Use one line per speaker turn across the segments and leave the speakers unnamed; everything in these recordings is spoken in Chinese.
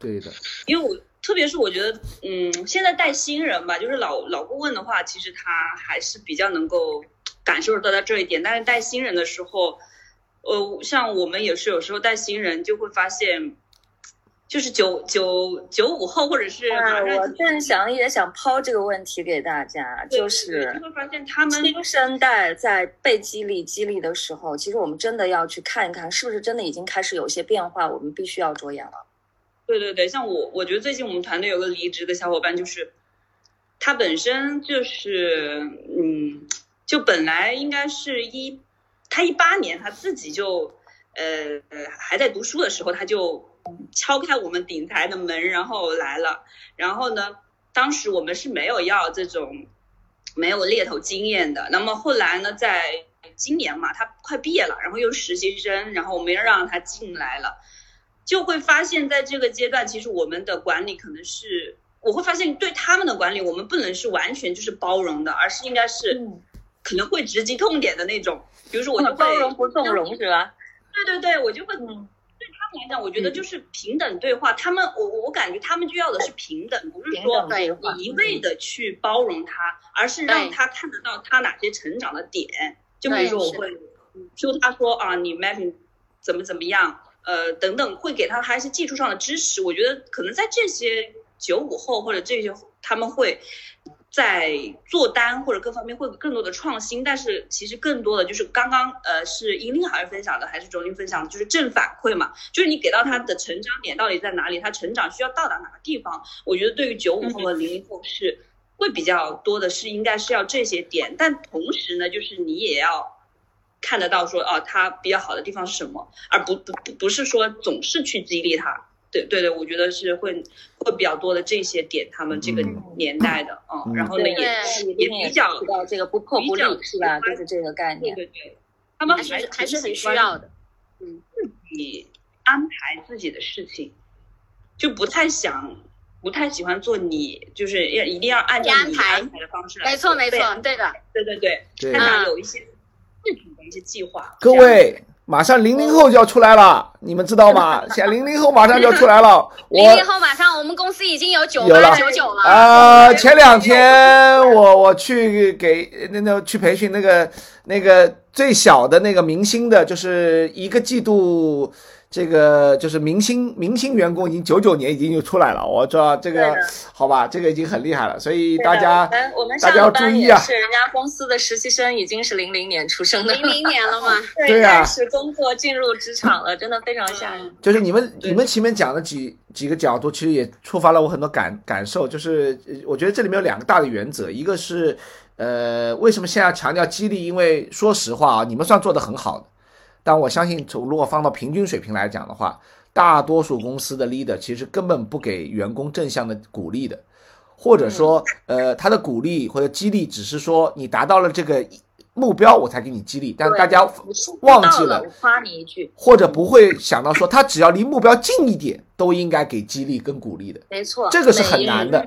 对的，
因为我特别是我觉得，嗯，现在带新人吧，就是老老顾问的话，其实他还是比较能够感受得到这一点。但是带新人的时候，呃，像我们也是有时候带新人就会发现。就是九九九五后，或者是
我正想也想抛这个问题给大家，就是
会发现他们
新生代在被激励激励的时候，其实我们真的要去看一看，是不是真的已经开始有些变化，我们必须要着眼了。
对对对，像我，我觉得最近我们团队有个离职的小伙伴，就是他本身就是嗯，就本来应该是一他一八年他自己就呃还在读书的时候他就。敲开我们顶台的门，然后来了。然后呢，当时我们是没有要这种没有猎头经验的。那么后来呢，在今年嘛，他快毕业了，然后又实习生，然后我们又让他进来了，就会发现在这个阶段，其实我们的管理可能是，我会发现对他们的管理，我们不能是完全就是包容的，而是应该是可能会直击痛点的那种。比如说，我就
包容不纵容是吧？
对对对，我就会对他们。来讲，我觉得就是平等对话。他们，我我感觉他们就要的是平等，不是说你一味的去包容他，而是让他看得到他哪些成长的点。就比如说，我会说他说啊，你 mapping 怎么怎么样，呃，等等，会给他他一些技术上的支持。我觉得可能在这些九五后或者这些他们会。在做单或者各方面会有更多的创新，但是其实更多的就是刚刚呃是英玲好像分享的还是卓林分享的，就是正反馈嘛，就是你给到他的成长点到底在哪里，他成长需要到达哪个地方？我觉得对于九五后和零零后是会比较多的是应该是要这些点，但同时呢，就是你也要看得到说哦他比较好的地方是什么，而不不不不是说总是去激励他。对对对，我觉得是会会比较多的这些点，他们这个年代的，嗯，然后呢也也比较
这个不破不立是吧？就是这个概念。
对对对，他们还
是还是很需要的，
嗯，自己安排自己的事情，就不太想，不太喜欢做你，就是要一定要按照你安排的方式来。
没错没错，对的，
对对对，他想有一些自主的一些计划。
各位。马上零零后就要出来了，你们知道吗？现在零零后马上就要出来了。
零零后马上，我们公司已经有九八九九了。
啊，前两天我我去给那那去培训那个那个最小的那个明星的，就是一个季度。这个就是明星明星员工已经九九年已经就出来了，我知道这个好吧，这个已经很厉害了，所以大家我们大家要注意啊。
是人家公司的实习生已经是零零年出生的，
零零年了吗？
对呀，开始工作进入职场了，真的非常吓人。
就是你们你们前面讲的几几个角度，其实也触发了我很多感感受。就是我觉得这里面有两个大的原则，一个是呃为什么现在强调激励？因为说实话啊，你们算做的很好的。但我相信，从如果放到平均水平来讲的话，大多数公司的 leader 其实根本不给员工正向的鼓励的，或者说，呃，他的鼓励或者激励只是说你达到了这个。目标我才给你激励，但大家忘记了
夸你一句，
或者不会想到说他只要离目标近一点，都应该给激励跟鼓励的。
没错，
这个是很难的。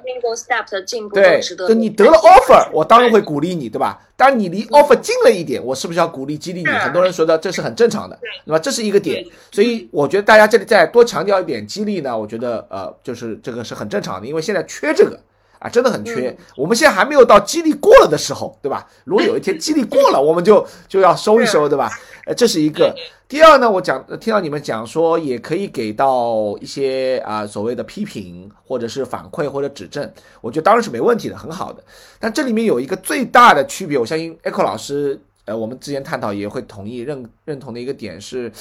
对，
就你得了 offer，我当然会鼓励你，对吧？但你离 offer 近了一点，我是不是要鼓励激励你？很多人说的这是很正常的，对吧？这是一个点，所以我觉得大家这里再多强调一点激励呢，我觉得呃，就是这个是很正常的，因为现在缺这个。啊，真的很缺。我们现在还没有到激励过了的时候，对吧？如果有一天激励过了，我们就就要收一收，对吧？呃，这是一个。第二呢，我讲听到你们讲说，也可以给到一些啊所谓的批评或者是反馈或者指正，我觉得当然是没问题的，很好的。但这里面有一个最大的区别，我相信 Echo 老师，呃，我们之前探讨也会同意认认同的一个点是，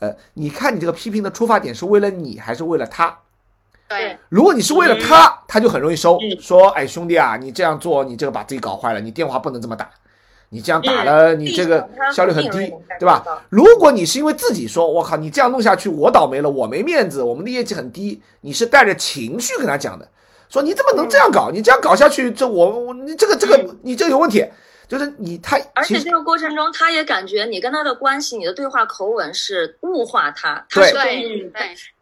呃，你看你这个批评的出发点是为了你还是为了他？
对，
如果你是为了他，他就很容易收。说，哎，兄弟啊，你这样做，你这个把自己搞坏了，你电话不能这么打，你这样打了，你这个效率很低，对吧？如果你是因为自己说，我靠，你这样弄下去，我倒霉了，我没面子，我们的业绩很低，你是带着情绪跟他讲的，说你怎么能这样搞？你这样搞下去，这我我你这个这个你这有问题。就是你他，
而且这个过程中，他也感觉你跟他的关系，你的对话口吻是物化他，他是
对，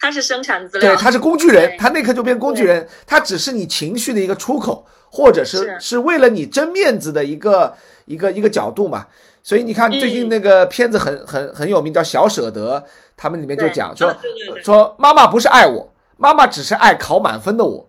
他是生产资料，
对，他是工具人，他那刻就变工具人，他只是你情绪的一个出口，或者是是为了你争面子的一个一个一个角度嘛。所以你看最近那个片子很很很有名，叫《小舍得》，他们里面就讲说说妈妈不是爱我。妈妈只是爱考满分的我。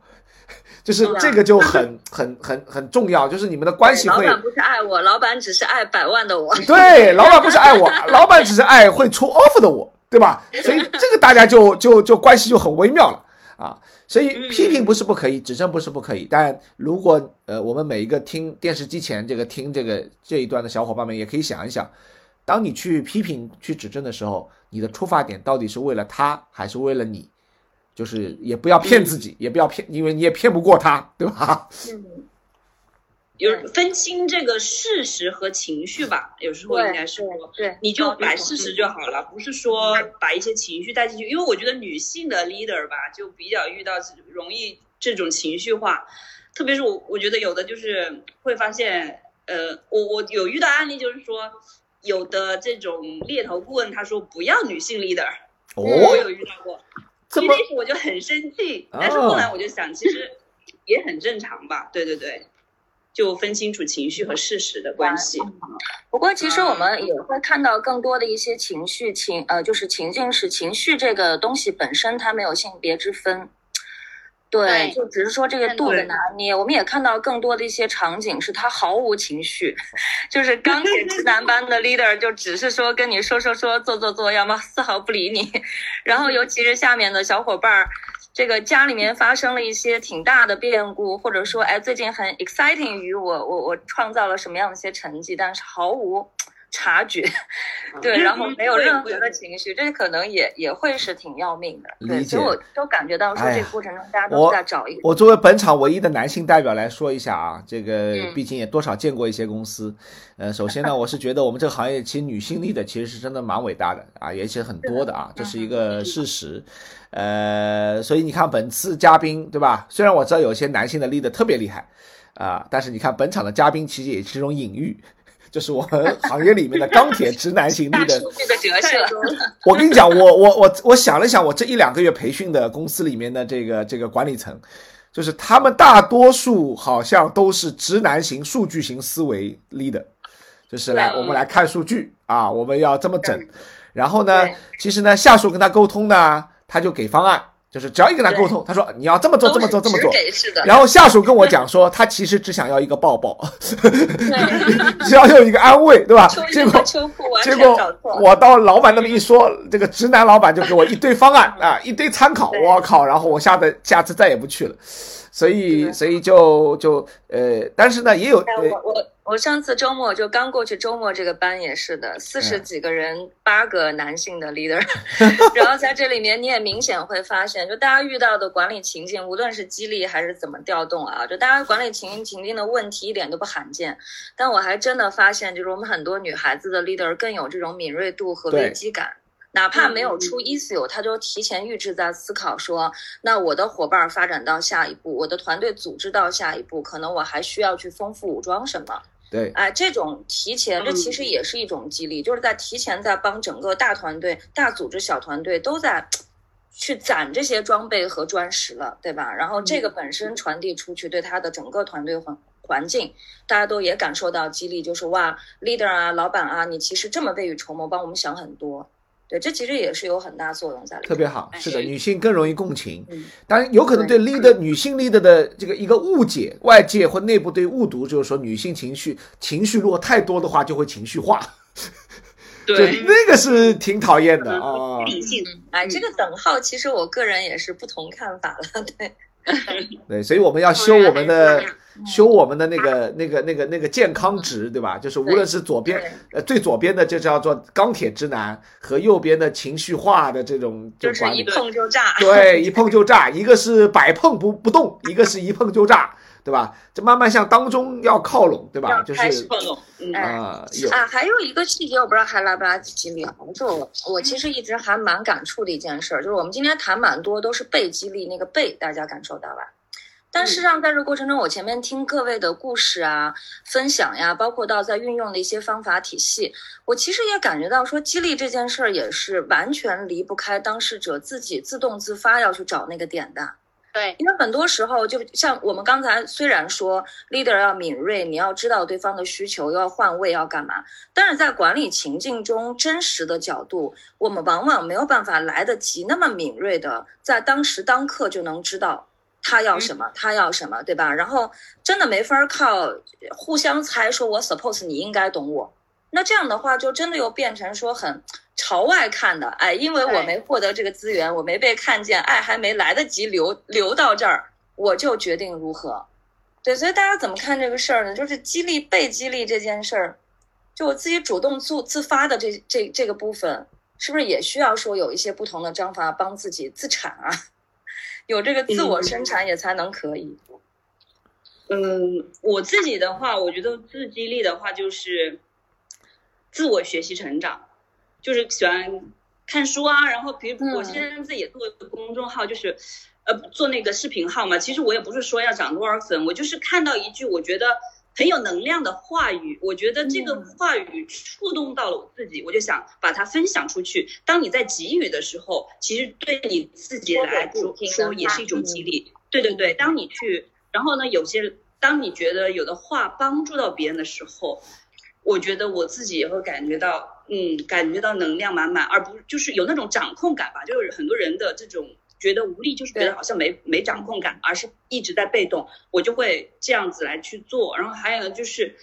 就是这个就很 很很很重要，就是你们的关系会。
老板不是爱我，老板只是爱百万的我。
对，老板不是爱我，老板只是爱会出 offer 的我，对吧？所以这个大家就就就关系就很微妙了啊。所以批评不是不可以，指正不是不可以，但如果呃我们每一个听电视机前这个听这个这一段的小伙伴们也可以想一想，当你去批评去指正的时候，你的出发点到底是为了他还是为了你？就是也不要骗自己，也不要骗，因为你也骗不过他，对吧？
嗯，有分清这个事实和情绪吧，有时候应该是说，
对，
你就摆事实就好了，不是说把一些情绪带进去。因为我觉得女性的 leader 吧，就比较遇到容易这种情绪化，特别是我，我觉得有的就是会发现，呃，我我有遇到案例，就是说有的这种猎头顾问他说不要女性 leader，我有遇到过。一开始我就很生气，但是后来我就想，其实也很正常吧。对对对，就分清楚情绪和事实的关系。
不过，其实我们也会看到更多的一些情绪情呃，就是情境是情绪这个东西本身它没有性别之分。对，就只是说这个度的拿捏，我们也看到更多的一些场景是他毫无情绪，就是钢铁直男般的 leader，就只是说跟你说说说做做做，要么丝毫不理你。然后尤其是下面的小伙伴儿，这个家里面发生了一些挺大的变故，或者说哎最近很 exciting 于我我我创造了什么样的一些成绩，但是毫无。察觉，对，然后没有任何的情绪，这可能也也会是挺要命的。对，所以我都感觉到说，这个过程中大家都在找一个。
我作为本场唯一的男性代表来说一下啊，这个毕竟也多少见过一些公司。呃，首先呢，我是觉得我们这个行业其实女性力的其实是真的蛮伟大的啊，也是很多的啊，这是一个事实。呃，所以你看本次嘉宾对吧？虽然我知道有些男性的力的特别厉害啊，但是你看本场的嘉宾其实也是一种隐喻。就是我们 行业里面的钢铁直男型 的
这个折射。
我跟你讲，我我我我想了想，我这一两个月培训的公司里面的这个这个管理层，就是他们大多数好像都是直男型、数据型思维 leader，就是来我们来看数据啊，我们要这么整，然后呢，其实呢，下属跟他沟通呢，他就给方案。就是只要一跟他沟通，他说你要这么做，这么做，这么做。然后下属跟我讲说，他其实只想要一个抱抱，只要有一个安慰，对吧？结果结果我到老板那么一说，这个直男老板就给我一堆方案 啊，一堆参考，我靠！然后我下次下次再也不去了。所以，所以就就呃，但是呢，也有
我我我上次周末就刚过去周末这个班也是的，四十几个人，八个男性的 leader，然后在这里面你也明显会发现，就大家遇到的管理情境，无论是激励还是怎么调动啊，就大家管理情情境的问题一点都不罕见。但我还真的发现，就是我们很多女孩子的 leader 更有这种敏锐度和危机感。哪怕没有出 issue，他就提前预制在思考说，那我的伙伴发展到下一步，我的团队组织到下一步，可能我还需要去丰富武装什么？
对，
哎，这种提前，这其实也是一种激励，就是在提前在帮整个大团队、大组织、小团队都在 去攒这些装备和砖石了，对吧？然后这个本身传递出去，对他的整个团队环环境，大家都也感受到激励，就是哇，leader 啊，老板啊，你其实这么未雨绸缪，帮我们想很多。对，这其实也是有很大作用在里面。
特别好，是的，女性更容易共情。当然，有可能对 leader 女性 leader 的这个一个误解，外界或内部对误读，就是说女性情绪情绪如果太多的话，就会情绪化。
对，
那个是挺讨厌的啊。
理性，
哎，这个等号其实我个人也是不同看法了。对，
对，所以我们要修我们的。修我们的那个、那个、那个、那个健康值，对吧？就是无论是左边，呃，最左边的就叫做钢铁直男，和右边的情绪化的这种，
就是一碰就炸。
对，一碰就炸。一个是百碰不不动，一个是一碰就炸，对吧？这慢慢向当中要靠拢，对吧？就是
靠拢。
啊
啊，还有一个细节，我不知道还来不来得及聊。就我我其实一直还蛮感触的一件事，就是我们今天谈蛮多都是被激励，那个被大家感受到吧？但事实上，在这过程中，我前面听各位的故事啊、分享呀，包括到在运用的一些方法体系，我其实也感觉到说，激励这件事儿也是完全离不开当事者自己自动自发要去找那个点的。
对，
因为很多时候，就像我们刚才虽然说 leader 要敏锐，你要知道对方的需求，要换位要干嘛，但是在管理情境中，真实的角度，我们往往没有办法来得及那么敏锐的在当时当刻就能知道他要什么，他要什么，对吧？然后真的没法靠互相猜，说我 suppose 你应该懂我，那这样的话就真的又变成说很。朝外看的，哎，因为我没获得这个资源，我没被看见，爱还没来得及流流到这儿，我就决定如何。对，所以大家怎么看这个事儿呢？就是激励被激励这件事儿，就我自己主动自自发的这这这个部分，是不是也需要说有一些不同的章法帮自己自产啊？有这个自我生产也才能可以。
嗯，我自己的话，我觉得自激励的话就是自我学习成长。就是喜欢看书啊，然后比如我现在自己也做公众号，就是呃做那个视频号嘛。其实我也不是说要涨多少粉，我就是看到一句我觉得很有能量的话语，我觉得这个话语触动到了我自己，我就想把它分享出去。当你在给予的时候，其实对你自己来说也是一种激励。对对对，当你去，然后呢，有些当你觉得有的话帮助到别人的时候。我觉得我自己也会感觉到，嗯，感觉到能量满满，而不就是有那种掌控感吧。就是很多人的这种觉得无力，就是觉得好像没没掌控感，而是一直在被动。我就会这样子来去做。然后还有呢就是，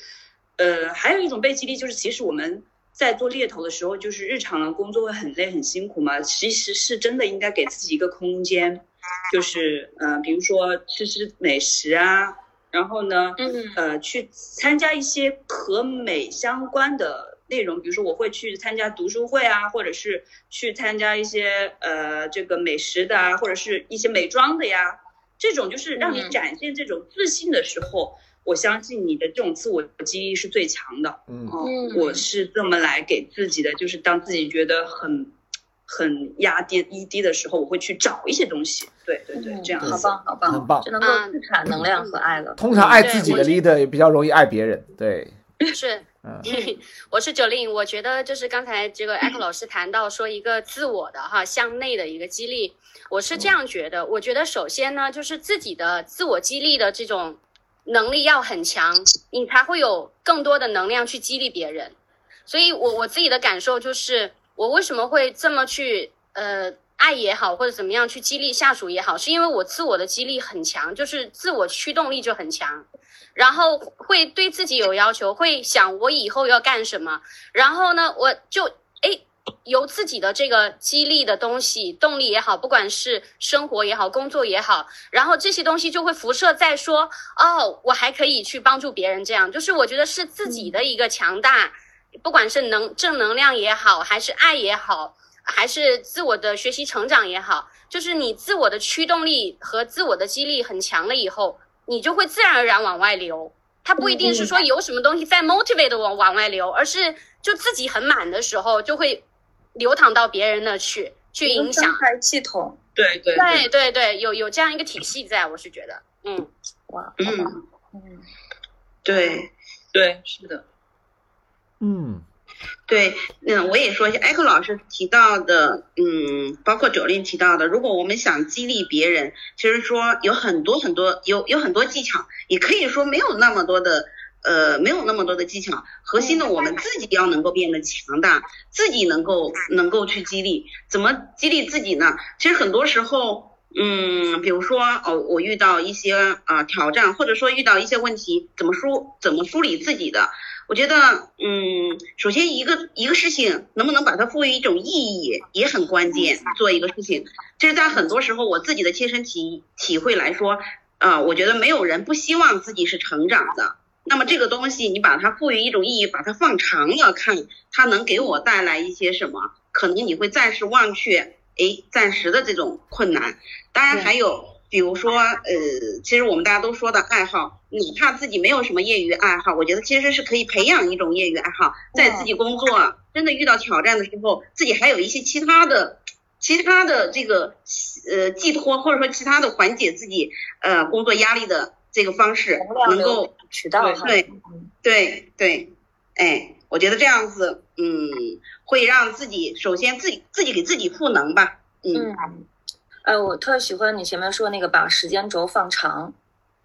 呃，还有一种被激励，就是其实我们在做猎头的时候，就是日常的工作会很累很辛苦嘛。其实是真的应该给自己一个空间，就是呃，比如说吃吃美食啊。然后呢，嗯，呃，去参加一些和美相关的内容，比如说我会去参加读书会啊，或者是去参加一些呃这个美食的啊，或者是一些美妆的呀，这种就是让你展现这种自信的时候，我相信你的这种自我记忆是最强的。嗯，我是这么来给自己的，就是当自己觉得很。很压低一低的时候，我会去找一些东西。对对对，这样
好棒好棒，
很棒，
就能够自产能量和爱了。
通常爱自己的 leader 也比较容易爱别人。对，
是，嗯，我是九令，我觉得就是刚才这个艾克老师谈到说一个自我的哈向内的一个激励，我是这样觉得。我觉得首先呢，就是自己的自我激励的这种能力要很强，你才会有更多的能量去激励别人。所以我我自己的感受就是。我为什么会这么去呃爱也好，或者怎么样去激励下属也好，是因为我自我的激励很强，就是自我驱动力就很强，然后会对自己有要求，会想我以后要干什么，然后呢，我就哎由自己的这个激励的东西动力也好，不管是生活也好，工作也好，然后这些东西就会辐射在说哦，我还可以去帮助别人，这样。就是我觉得是自己的一个强大。不管是能正能量也好，还是爱也好，还是自我的学习成长也好，就是你自我的驱动力和自我的激励很强了以后，你就会自然而然往外流。它不一定是说有什么东西在 motivate 往往外流，而是就自己很满的时候，就会流淌到别人那去，去影响。
系统。
对对
对。对对，有有这样一个体系在，我是觉得，嗯，
哇，嗯
嗯，对对是的。
嗯，
对，嗯，我也说一下，艾克老师提到的，嗯，包括九令提到的，如果我们想激励别人，其实说有很多很多，有有很多技巧，也可以说没有那么多的，呃，没有那么多的技巧。核心的，我们自己要能够变得强大，自己能够能够去激励。怎么激励自己呢？其实很多时候，嗯，比如说哦，我遇到一些啊挑战，或者说遇到一些问题，怎么梳怎么梳理自己的？我觉得，嗯，首先一个一个事情能不能把它赋予一种意义也很关键。做一个事情，就是在很多时候我自己的切身体体会来说，啊，我觉得没有人不希望自己是成长的。那么这个东西你把它赋予一种意义，把它放长了看，它能给我带来一些什么？可能你会暂时忘却，哎，暂时的这种困难。当然还有。比如说，呃，其实我们大家都说的爱好，哪怕自己没有什么业余爱好，我觉得其实是可以培养一种业余爱好，在自己工作真的遇到挑战的时候，自己还有一些其他的、其他的这个呃寄托，或者说其他的缓解自己呃工作压力的这个方式，能够
渠道
对对对，哎，我觉得这样子，嗯，会让自己首先自己自己给自己赋能吧，嗯。
哎，我特喜欢你前面说那个把时间轴放长，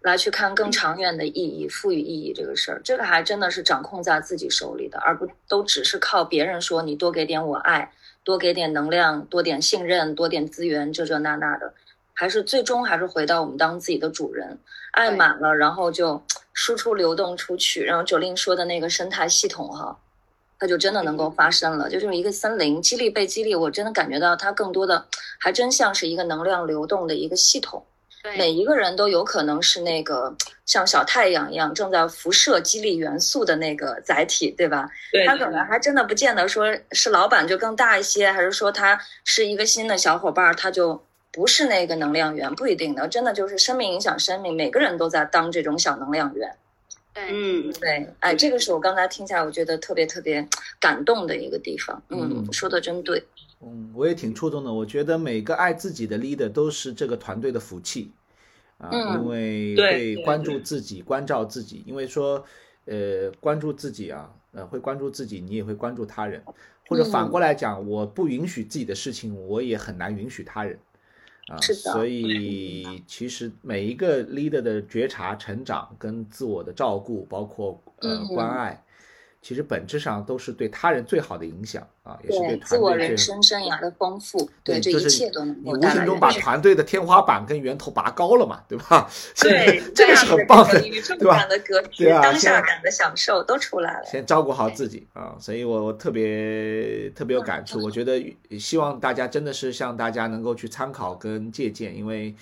来去看更长远的意义，赋予意义这个事儿，这个还真的是掌控在自己手里的，而不都只是靠别人说你多给点我爱，多给点能量，多点信任，多点资源，这这那那的，还是最终还是回到我们当自己的主人，爱满了，然后就输出流动出去，然后九令说的那个生态系统哈。它就真的能够发生了，就就是一个森林，激励被激励，我真的感觉到它更多的还真像是一个能量流动的一个系统。每一个人都有可能是那个像小太阳一样正在辐射激励元素的那个载体，对吧？
对。
他可能还真的不见得说是老板就更大一些，还是说他是一个新的小伙伴，他就不是那个能量源，不一定的。真的就是生命影响生命，每个人都在当这种小能量源。
嗯，
对，哎，这个是我刚才听下来，我觉得特别特别感动的一个地方。嗯，说的真对。
嗯，我也挺触动的。我觉得每个爱自己的 leader 都是这个团队的福气啊，因为会关注自己、关照自己。因为说，呃，关注自己啊，呃，会关注自己，你也会关注他人。或者反过来讲，我不允许自己的事情，我也很难允许他人。啊，所以其实每一个 leader 的觉察、成长跟自我的照顾，包括呃关爱。其实本质上都是对他人最好的影响啊，也是对
自我人生生涯的丰富。对，这一切都能
你无形中把团队的天花板跟源头拔高了嘛，对吧？
对，
这个是很棒的，
对吧？对啊，当下感的享受都出来了。
先照顾好自己啊，所以我我特别特别有感触。我觉得希望大家真的是向大家能够去参考跟借鉴，因为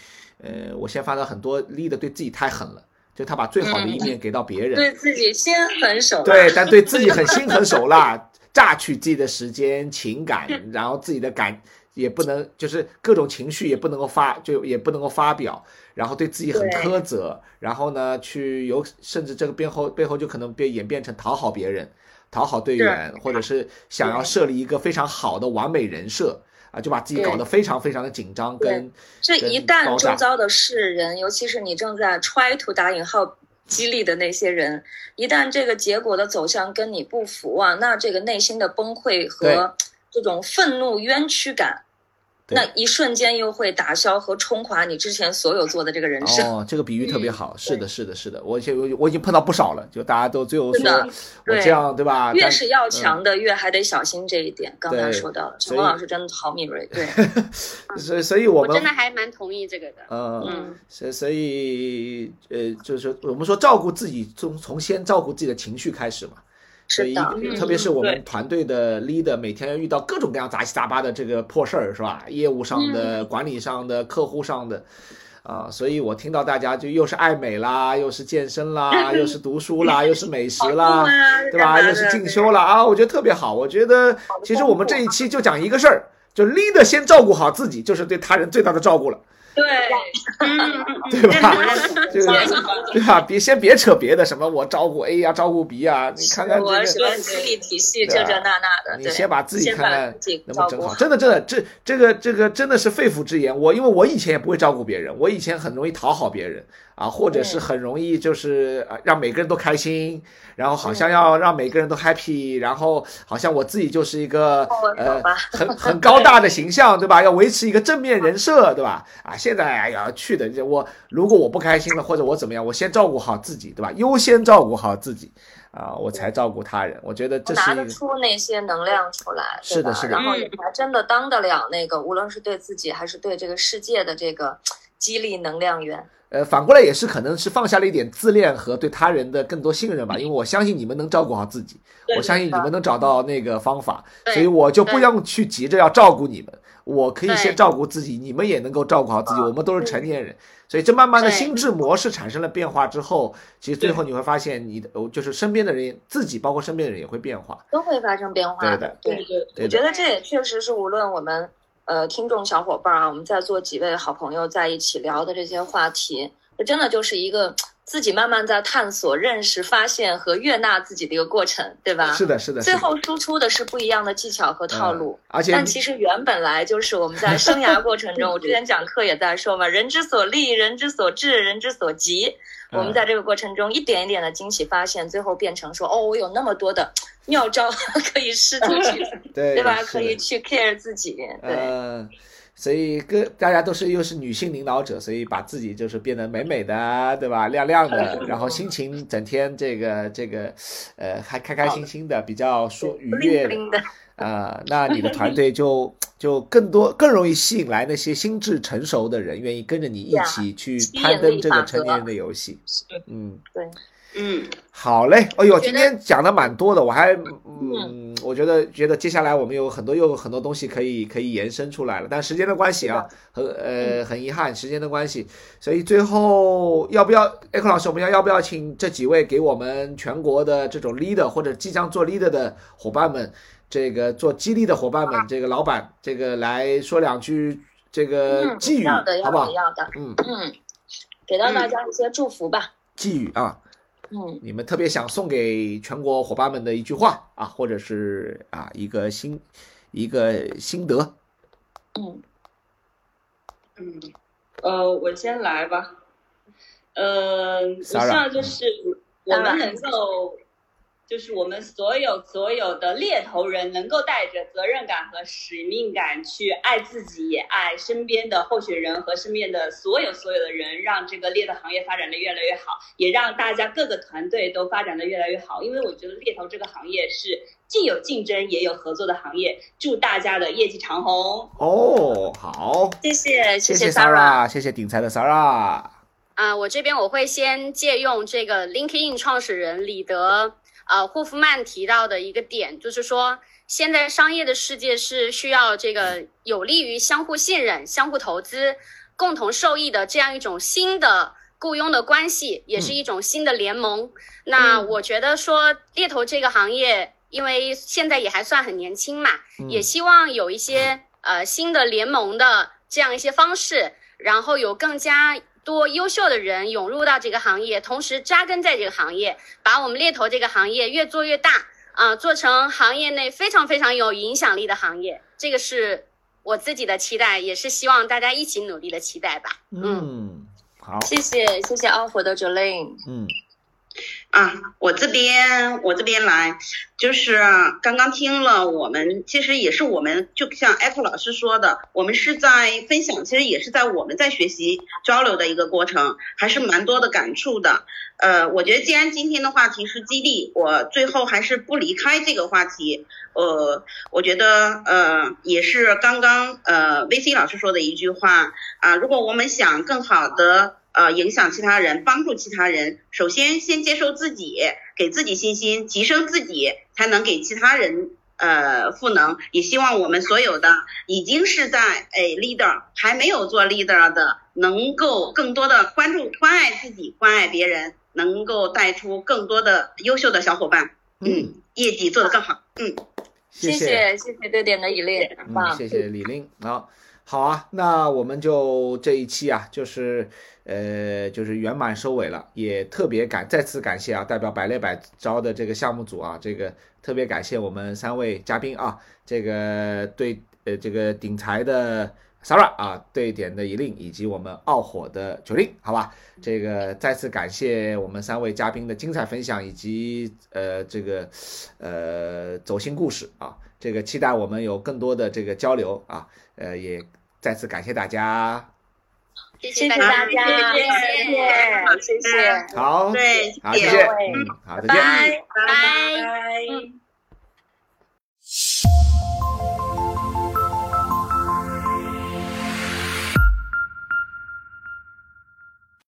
呃，我现在发现很多 leader 对自己太狠了。就他把最好的一面给到别人，
对自己心狠手辣。
对，但对自己很心狠手辣，榨取自己的时间、情感，然后自己的感也不能，就是各种情绪也不能够发，就也不能够发表，然后对自己很苛责，然后呢，去有甚至这个背后背后就可能变演变成讨好别人、讨好队员，或者是想要设立一个非常好的完美人设。啊，就把自己搞得非常非常的紧张，跟
这一旦周遭的世人，尤其是你正在 try to 打引号激励的那些人，一旦这个结果的走向跟你不符啊，那这个内心的崩溃和这种愤怒冤屈感。那一瞬间又会打消和冲垮你之前所有做的这个人生。
哦，这个比喻特别好。是的，是的，是的，我我我已经碰到不少了，就大家都最后说我这样对吧？
越是要强的，越还得小心这一点。刚才说到了，陈峰老师真的好敏锐。对，
所以所以我们
真的还蛮同意这个的。
嗯，所所以呃，就是我们说照顾自己，从从先照顾自己的情绪开始嘛。所以，特别是我们团队的 leader，每天要遇到各种各样杂七杂八的这个破事儿，是吧？业务上的、管理上的、客户上的，啊，所以我听到大家就又是爱美啦，又是健身啦，又是读书啦，又是美食啦，对吧？又是进修啦，啊，我觉得特别好。我觉得其实我们这一期就讲一个事儿，就 leader 先照顾好自己，就是对他人最大的照顾了。
对，
对吧？这个对吧？别先别扯别的，什么我照顾 A 呀，照顾 B 呀，你看看这个
心理体系，这这那那的。
你先把自己看看能不能整好。真的，真的，这这个这个真的是肺腑之言。我因为我以前也不会照顾别人，我以前很容易讨好别人啊，或者是很容易就是让每个人都开心，然后好像要让每个人都 happy，然后好像我自己就是一个呃很 很高大的形象，对吧？要维持一个正面人设，对吧？啊，现在哎呀去的，我如果我不开心了，或者我怎么样，我先照顾好自己，对吧？优先照顾好自己，啊，我才照顾他人。我觉得这是
拿得出那些能量出来，
是的，是的，
然后也才真的当得了那个，无论是对自己还是对这个世界的这个激励能量源。
呃，反过来也是可能是放下了一点自恋和对他人的更多信任吧，因为我相信你们能照顾好自己，我相信你们能找到那个方法，所以我就不用去急着要照顾你们。我可以先照顾自己，你们也能够照顾好自己。我们都是成年人，所以这慢慢的心智模式产生了变化之后，其实最后你会发现，你的就是身边的人，自己包括身边的人也会变化，
都会发生变化。
对的，
对对。我觉得这也确实是，无论我们呃听众小伙伴啊，我们在座几位好朋友在一起聊的这些话题，这真的就是一个。自己慢慢在探索、认识、发现和悦纳自己的一个过程，对吧？
是的，是的。
最后输出的是不一样的技巧和套路，
而且
但其实原本来就是我们在生涯过程中，我之前讲课也在说嘛，人之所立，人之所至，人之所急。我们在这个过程中一点一点的惊喜发现，最后变成说，哦，我有那么多的妙招 可以试出去，对
对
吧？可以去 care 自己，对。
所以各大家都是又是女性领导者，所以把自己就是变得美美的，对吧？亮亮的，然后心情整天这个这个，呃，还开开心心的，比较说愉悦的啊。那你的团队就就更多更容易吸引来那些心智成熟的人，愿意跟着你一起去攀登这个成年人的游戏。
嗯，对。
嗯，
好嘞。哎呦，今天讲的蛮多的，我还嗯，我觉得觉得接下来我们有很多又有很多东西可以可以延伸出来了，但时间的关系啊，很呃很遗憾时间的关系，所以最后要不要艾克老师，我们要要不要请这几位给我们全国的这种 leader 或者即将做 leader 的伙伴们，这个做激励的伙伴们，这个老板这个来说两句这个寄语，好不好？
要的，嗯嗯，给到大家一些祝福吧。
寄语啊。
嗯，
你们特别想送给全国伙伴们的一句话啊，或者是啊一个心一个心得。
嗯嗯，呃，我先来吧。呃，我希望就是我们能够。就是我们所有所有的猎头人能够带着责任感和使命感去爱自己，也爱身边的候选人和身边的所有所有的人，让这个猎头行业发展的越来越好，也让大家各个团队都发展的越来越好。因为我觉得猎头这个行业是既有竞争也有合作的行业。祝大家的业绩长虹
哦！好，
谢谢
谢
谢
Sarah，谢谢顶才的 Sarah。
啊，我这边我会先借用这个 LinkedIn 创始人李德。呃，霍夫曼提到的一个点就是说，现在商业的世界是需要这个有利于相互信任、相互投资、共同受益的这样一种新的雇佣的关系，也是一种新的联盟。那我觉得说猎头这个行业，因为现在也还算很年轻嘛，也希望有一些呃新的联盟的这样一些方式，然后有更加。多优秀的人涌入到这个行业，同时扎根在这个行业，把我们猎头这个行业越做越大啊，做成行业内非常非常有影响力的行业。这个是我自己的期待，也是希望大家一起努力的期待吧。
嗯，好，
谢谢谢谢 offer 的 Jolin。
嗯。
啊，我这边我这边来，就是刚刚听了我们，其实也是我们，就像 Echo 老师说的，我们是在分享，其实也是在我们在学习交流的一个过程，还是蛮多的感触的。呃，我觉得既然今天的话题是激励，我最后还是不离开这个话题。呃，我觉得呃也是刚刚呃 VC 老师说的一句话啊，如果我们想更好的。呃，影响其他人，帮助其他人，首先先接受自己，给自己信心，提升自己，才能给其他人呃赋能。也希望我们所有的已经是在哎 leader 还没有做 leader 的，能够更多的关注、关爱自己，关爱别人，能够带出更多的优秀的小伙伴，嗯，业绩做得更好，嗯，
谢
谢谢谢对点的李丽，
嗯，谢谢李玲，好，好啊，那我们就这一期啊，就是。呃，就是圆满收尾了，也特别感再次感谢啊，代表百列百招的这个项目组啊，这个特别感谢我们三位嘉宾啊，这个对呃这个顶才的 Sarah 啊，对点的一令以及我们傲火的九令，好吧，这个再次感谢我们三位嘉宾的精彩分享以及呃这个呃走心故事啊，这个期待我们有更多的这个交流啊，呃也再次感谢大家。
谢谢大家，谢谢，谢谢，
好，
对，
好，谢谢，嗯，好，再见，
拜。拜。